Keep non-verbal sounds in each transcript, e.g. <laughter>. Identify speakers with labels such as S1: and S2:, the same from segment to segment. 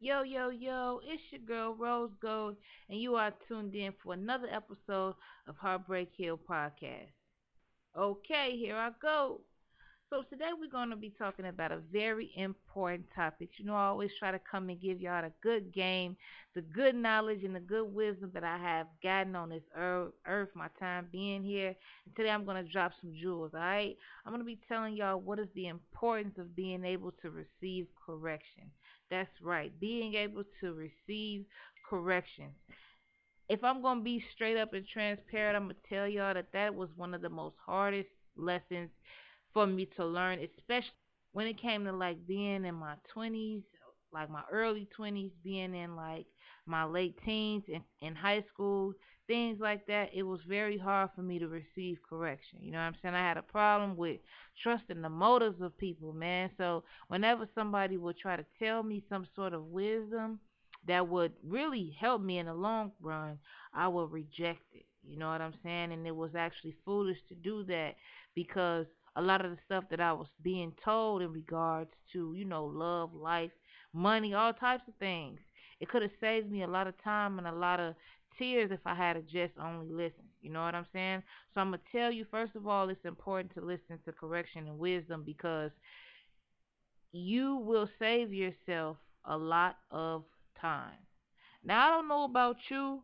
S1: Yo, yo, yo, it's your girl Rose Gold, and you are tuned in for another episode of Heartbreak Hill Podcast. Okay, here I go. So today we're going to be talking about a very important topic. You know, I always try to come and give y'all the good game, the good knowledge, and the good wisdom that I have gotten on this earth, my time being here. And today I'm going to drop some jewels, all right? I'm going to be telling y'all what is the importance of being able to receive correction. That's right, being able to receive correction if I'm gonna be straight up and transparent, I'm gonna tell y'all that that was one of the most hardest lessons for me to learn, especially when it came to like being in my 20s, like my early 20s, being in like my late teens and in high school, things like that. It was very hard for me to receive correction. You know what I'm saying? I had a problem with trusting the motives of people, man. So whenever somebody would try to tell me some sort of wisdom that would really help me in the long run, I would reject it. You know what I'm saying? And it was actually foolish to do that because a lot of the stuff that I was being told in regards to, you know, love, life, money, all types of things. It could have saved me a lot of time and a lot of tears if I had just only listened. You know what I'm saying? So I'm going to tell you, first of all, it's important to listen to correction and wisdom because you will save yourself a lot of time. Now, I don't know about you,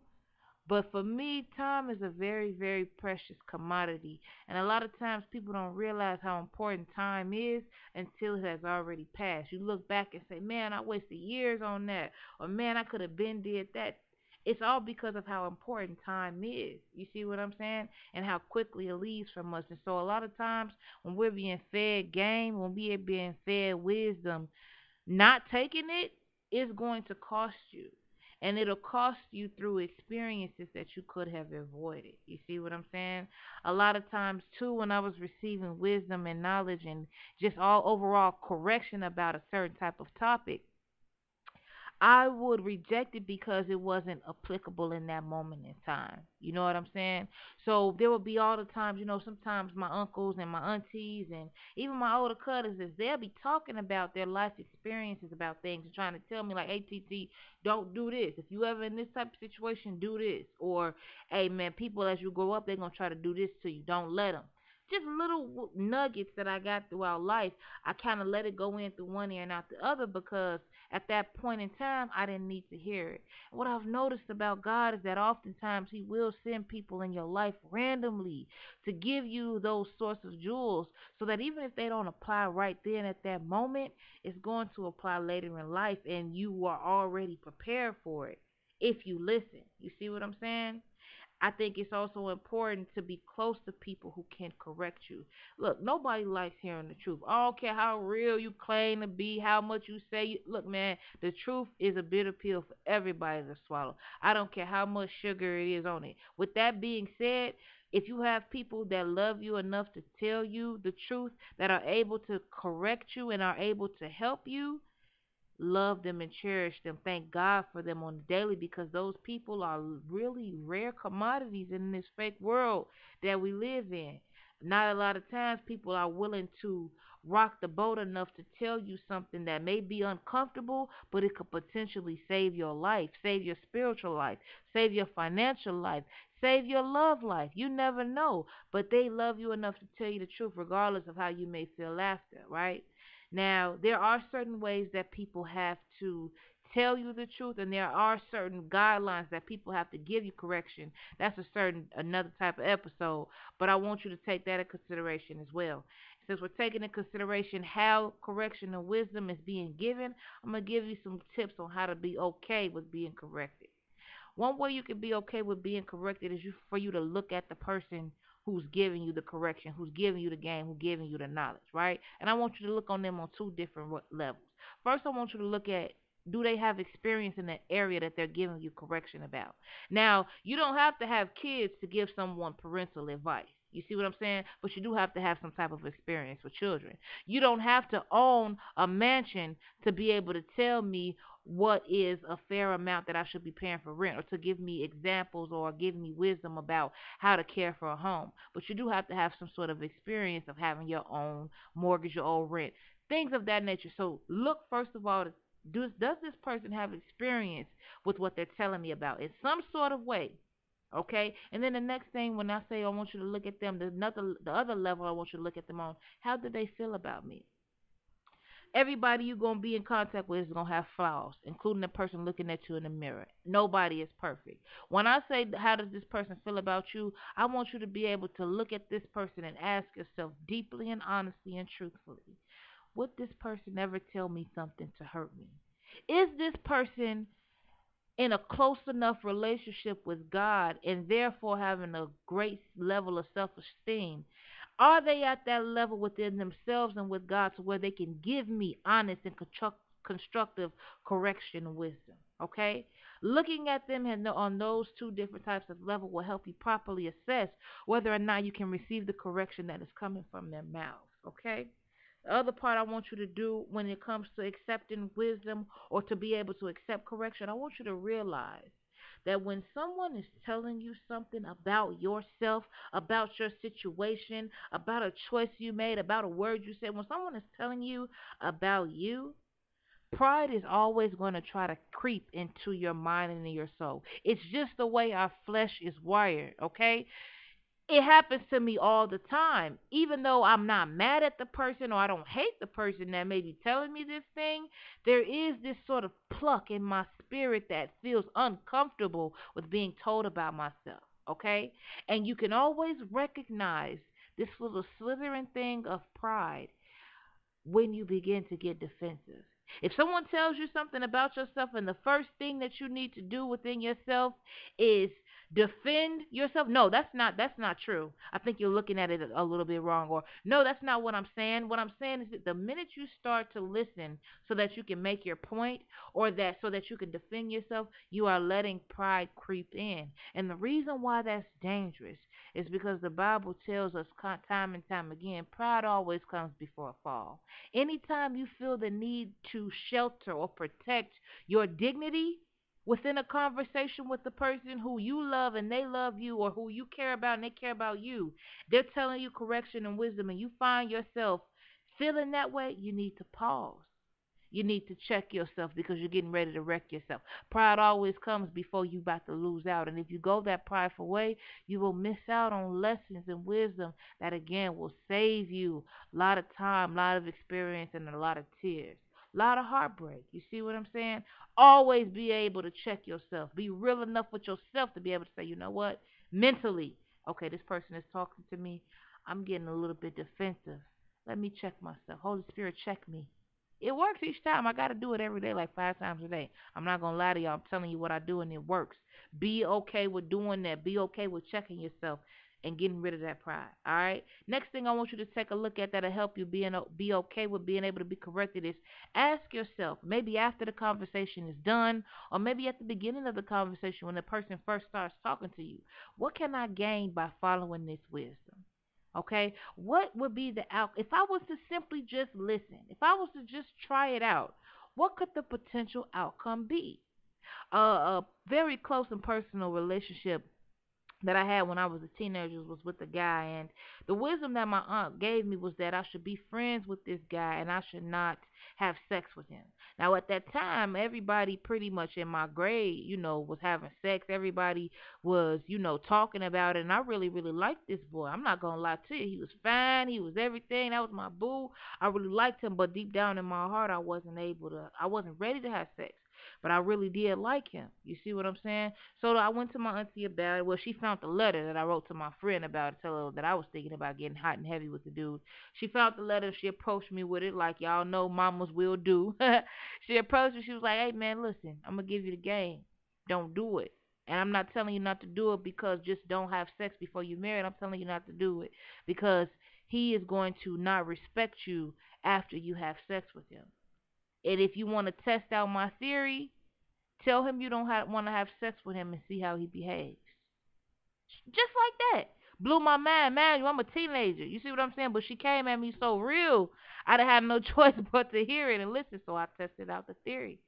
S1: but for me, time is a very, very precious commodity. And a lot of times people don't realize how important time is until it has already passed. You look back and say, man, I wasted years on that. Or man, I could have been did that. It's all because of how important time is. You see what I'm saying? And how quickly it leaves from us. And so a lot of times when we're being fed game, when we're being fed wisdom, not taking it is going to cost you and it'll cost you through experiences that you could have avoided. You see what I'm saying? A lot of times, too, when I was receiving wisdom and knowledge and just all overall correction about a certain type of topic, I would reject it because it wasn't applicable in that moment in time. You know what I'm saying? So there will be all the times, you know, sometimes my uncles and my aunties and even my older cousins, they'll be talking about their life experiences about things and trying to tell me like, hey, TT, don't do this. If you ever in this type of situation, do this. Or, hey, man, people as you grow up, they're going to try to do this to you. Don't let them just little nuggets that I got throughout life. I kind of let it go in through one ear and out the other because at that point in time, I didn't need to hear it. What I've noticed about God is that oftentimes He will send people in your life randomly to give you those sorts of jewels so that even if they don't apply right then at that moment, it's going to apply later in life and you are already prepared for it if you listen. You see what I'm saying? I think it's also important to be close to people who can correct you. Look, nobody likes hearing the truth. I don't care how real you claim to be, how much you say. Look, man, the truth is a bitter pill for everybody to swallow. I don't care how much sugar it is on it. With that being said, if you have people that love you enough to tell you the truth, that are able to correct you and are able to help you, love them and cherish them. Thank God for them on the daily because those people are really rare commodities in this fake world that we live in. Not a lot of times people are willing to rock the boat enough to tell you something that may be uncomfortable, but it could potentially save your life, save your spiritual life, save your financial life, save your love life. You never know, but they love you enough to tell you the truth regardless of how you may feel after, right? Now, there are certain ways that people have to tell you the truth and there are certain guidelines that people have to give you correction. That's a certain another type of episode, but I want you to take that in consideration as well. Since we're taking in consideration how correction and wisdom is being given, I'm going to give you some tips on how to be okay with being corrected. One way you can be okay with being corrected is you, for you to look at the person who's giving you the correction, who's giving you the game, who's giving you the knowledge, right? And I want you to look on them on two different levels. First, I want you to look at do they have experience in the area that they're giving you correction about? Now, you don't have to have kids to give someone parental advice. You see what I'm saying? But you do have to have some type of experience with children. You don't have to own a mansion to be able to tell me what is a fair amount that I should be paying for rent or to give me examples or give me wisdom about how to care for a home. But you do have to have some sort of experience of having your own mortgage, your own rent, things of that nature. So look first of all Does, does this person have experience with what they're telling me about in some sort of way? Okay, and then the next thing when I say I want you to look at them, the another the other level I want you to look at them on. How do they feel about me? Everybody you're gonna be in contact with is gonna have flaws, including the person looking at you in the mirror. Nobody is perfect. When I say how does this person feel about you, I want you to be able to look at this person and ask yourself deeply and honestly and truthfully, would this person ever tell me something to hurt me? Is this person in a close enough relationship with God and therefore having a great level of self esteem? Are they at that level within themselves and with God to where they can give me honest and constructive correction wisdom? Okay? Looking at them on those two different types of level will help you properly assess whether or not you can receive the correction that is coming from their mouths. Okay? The other part I want you to do when it comes to accepting wisdom or to be able to accept correction, I want you to realize that when someone is telling you something about yourself, about your situation, about a choice you made, about a word you said, when someone is telling you about you, pride is always going to try to creep into your mind and in your soul. It's just the way our flesh is wired, okay? It happens to me all the time. Even though I'm not mad at the person or I don't hate the person that may be telling me this thing, there is this sort of pluck in my spirit that feels uncomfortable with being told about myself. Okay? And you can always recognize this little slithering thing of pride when you begin to get defensive. If someone tells you something about yourself and the first thing that you need to do within yourself is defend yourself? No that's not that's not true. I think you're looking at it a little bit wrong or no that's not what i'm saying. What i'm saying is that the minute you start to listen so that you can make your point or that so that you can defend yourself you are letting pride creep in. And the reason why that's dangerous is because the bible tells us time and time again pride always comes before a fall. Anytime you feel the need to shelter or protect your dignity within a conversation with the person who you love and they love you or who you care about and they care about you, they're telling you correction and wisdom and you find yourself feeling that way, you need to pause. You need to check yourself because you're getting ready to wreck yourself. Pride always comes before you about to lose out. And if you go that prideful way, you will miss out on lessons and wisdom that again will save you a lot of time, a lot of experience, and a lot of tears. A lot of heartbreak. You see what I'm saying? Always be able to check yourself. Be real enough with yourself to be able to say, you know what? Mentally, okay, this person is talking to me. I'm getting a little bit defensive. Let me check myself. Holy Spirit, check me. It works each time. I got to do it every day, like five times a day. I'm not going to lie to y'all. I'm telling you what I do, and it works. Be okay with doing that. Be okay with checking yourself and getting rid of that pride. All right. Next thing I want you to take a look at that'll help you being be okay with being able to be corrected is ask yourself maybe after the conversation is done or maybe at the beginning of the conversation when the person first starts talking to you, what can I gain by following this wisdom? Okay, what would be the out if I was to simply just listen, if I was to just try it out, what could the potential outcome be? Uh, a very close and personal relationship that I had when I was a teenager was with a guy and the wisdom that my aunt gave me was that I should be friends with this guy and I should not have sex with him. Now at that time everybody pretty much in my grade, you know, was having sex. Everybody was, you know, talking about it and I really, really liked this boy. I'm not gonna lie to you. He was fine, he was everything. That was my boo. I really liked him, but deep down in my heart I wasn't able to I wasn't ready to have sex but I really did like him. You see what I'm saying? So I went to my auntie about it. Well, she found the letter that I wrote to my friend about it, tell her that I was thinking about getting hot and heavy with the dude. She found the letter. She approached me with it, like y'all know mamas will do. <laughs> she approached me. She was like, "Hey man, listen, I'm gonna give you the game. Don't do it." And I'm not telling you not to do it because just don't have sex before you married. I'm telling you not to do it because he is going to not respect you after you have sex with him. And if you want to test out my theory, tell him you don't want to have sex with him and see how he behaves. Just like that. Blew my mind. Man, I'm a teenager. You see what I'm saying? But she came at me so real, I'd have had no <laughs> choice but to hear it and listen. So I tested out the theory.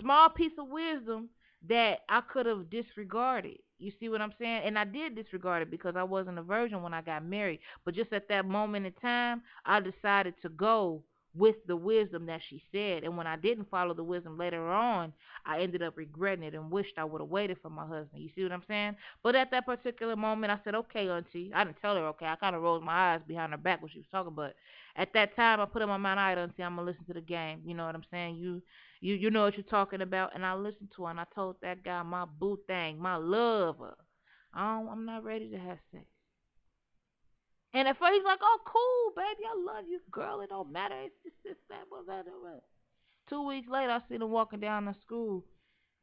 S1: Small piece of wisdom that I could have disregarded. You see what I'm saying? And I did disregard it because I wasn't a virgin when I got married. But just at that moment in time, I decided to go with the wisdom that she said. And when I didn't follow the wisdom later on, I ended up regretting it and wished I would have waited for my husband. You see what I'm saying? But at that particular moment, I said, okay, auntie. I didn't tell her, okay. I kind of rolled my eyes behind her back when she was talking. But at that time, I put in my mind, all right, auntie, I'm going to listen to the game. You know what I'm saying? You you you know what you're talking about. And I listened to her, and I told that guy, my boo thing, my lover, I I'm not ready to have sex. And at first he's like, "Oh, cool, baby, I love you, girl. It don't matter. It's just this, that, what, that, what." Two weeks later, I see him walking down to school,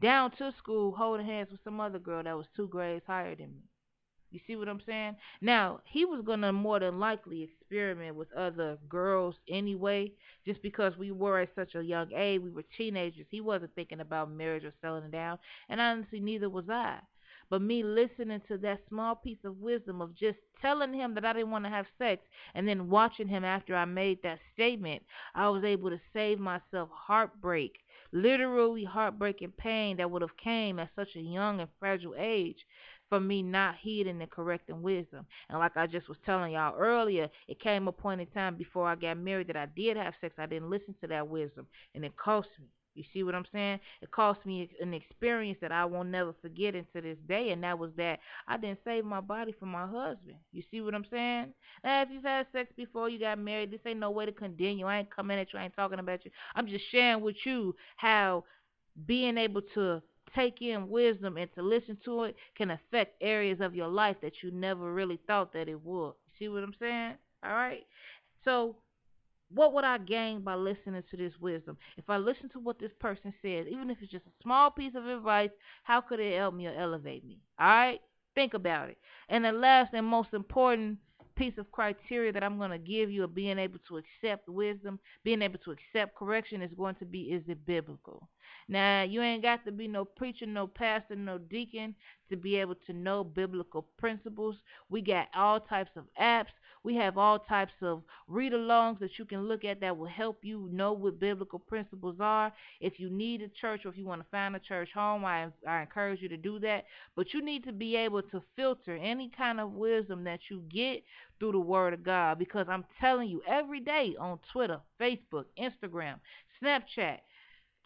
S1: down to school, holding hands with some other girl that was two grades higher than me. You see what I'm saying? Now he was gonna more than likely experiment with other girls anyway, just because we were at such a young age. We were teenagers. He wasn't thinking about marriage or settling down, and honestly, neither was I. But me listening to that small piece of wisdom of just telling him that I didn't want to have sex and then watching him after I made that statement, I was able to save myself heartbreak, literally heartbreaking pain that would have came at such a young and fragile age for me not heeding the correcting wisdom. And like I just was telling y'all earlier, it came a point in time before I got married that I did have sex. I didn't listen to that wisdom and it cost me. You see what I'm saying? It cost me an experience that I won't never forget into this day, and that was that I didn't save my body for my husband. You see what I'm saying? Now, if you've had sex before you got married, this ain't no way to condemn you. I ain't coming at you. I ain't talking about you. I'm just sharing with you how being able to take in wisdom and to listen to it can affect areas of your life that you never really thought that it would. You see what I'm saying? All right. So what would I gain by listening to this wisdom? If I listen to what this person says, even if it's just a small piece of advice, how could it help me or elevate me? All right? Think about it. And the last and most important piece of criteria that I'm going to give you of being able to accept wisdom, being able to accept correction is going to be is it biblical? Now, you ain't got to be no preacher, no pastor, no deacon to be able to know biblical principles. We got all types of apps. We have all types of read alongs that you can look at that will help you know what biblical principles are. If you need a church or if you want to find a church home, I, I encourage you to do that. But you need to be able to filter any kind of wisdom that you get through the Word of God because I'm telling you, every day on Twitter, Facebook, Instagram, Snapchat,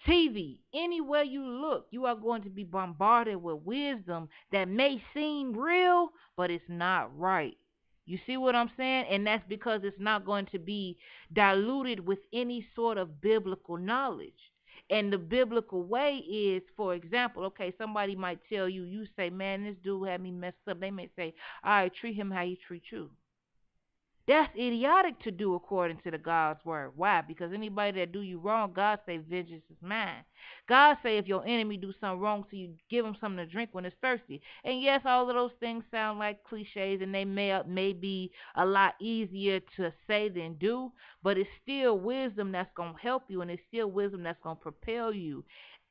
S1: TV, anywhere you look, you are going to be bombarded with wisdom that may seem real, but it's not right. You see what I'm saying? And that's because it's not going to be diluted with any sort of biblical knowledge. And the biblical way is, for example, okay, somebody might tell you, you say, man, this dude had me messed up. They may say, all right, treat him how you treat you. That's idiotic to do according to the God's word. Why? Because anybody that do you wrong, God say vengeance is mine. God say if your enemy do something wrong to you, give him something to drink when it's thirsty. And yes, all of those things sound like cliches and they may may be a lot easier to say than do, but it's still wisdom that's to help you and it's still wisdom that's to propel you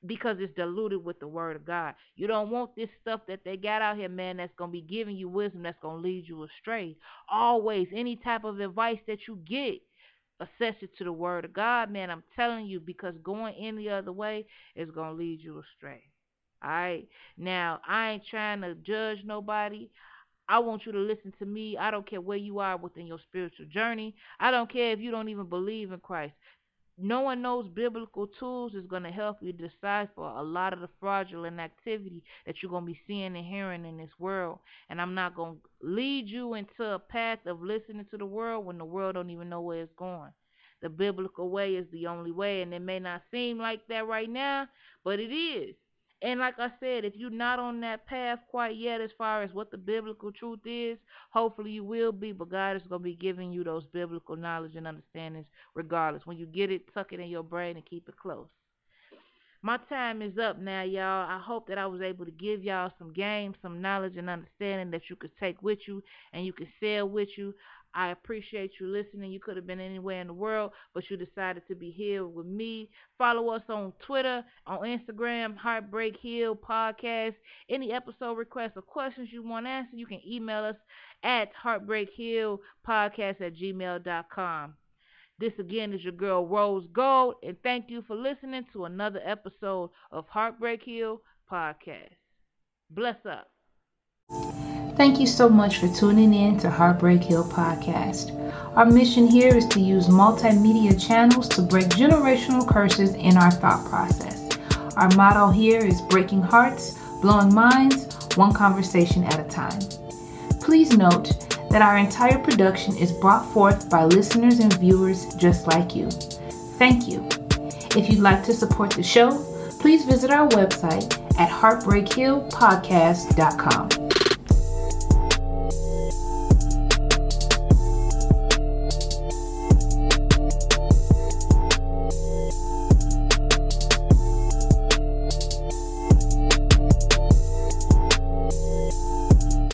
S1: because it's diluted with the word of God. You don't want this stuff that they got out here, man, that's going to be giving you wisdom that's going to lead you astray. Always, any type of advice that you get, assess it to the word of God, man. I'm telling you, because going any other way is going to lead you astray. All right? Now, I ain't trying to judge nobody. I want you to listen to me. I don't care where you are within your spiritual journey. I don't care if you don't even believe in Christ knowing those biblical tools is going to help you decipher a lot of the fraudulent activity that you're going to be seeing and hearing in this world. And I'm not going to lead you into a path of listening to the world when the world don't even know where it's going. The biblical way is the only way, and it may not seem like that right now, but it is. And like I said, if you're not on that path quite yet as far as what the biblical truth is, hopefully you will be, but God is going to be giving you those biblical knowledge and understandings regardless. When you get it, tuck it in your brain and keep it close. My time is up now, y'all. I hope that I was able to give y'all some game, some knowledge and understanding that you could take with you and you could sell with you. I appreciate you listening. You could have been anywhere in the world, but you decided to be here with me. Follow us on Twitter, on Instagram, Heartbreak Hill Podcast. Any episode requests or questions you want answered, you can email us at heartbreakhillpodcast at gmail.com. This again is your girl Rose Gold, and thank you for listening to another episode of Heartbreak Hill Podcast. Bless up. Thank you so much for tuning in to Heartbreak Hill Podcast. Our mission here is to use multimedia channels to break generational curses in our thought process. Our motto here is breaking hearts, blowing minds, one conversation at a time. Please note that our entire production is brought forth by listeners and viewers just like you. Thank you. If you'd like to support the show, please visit our website at heartbreakhillpodcast.com.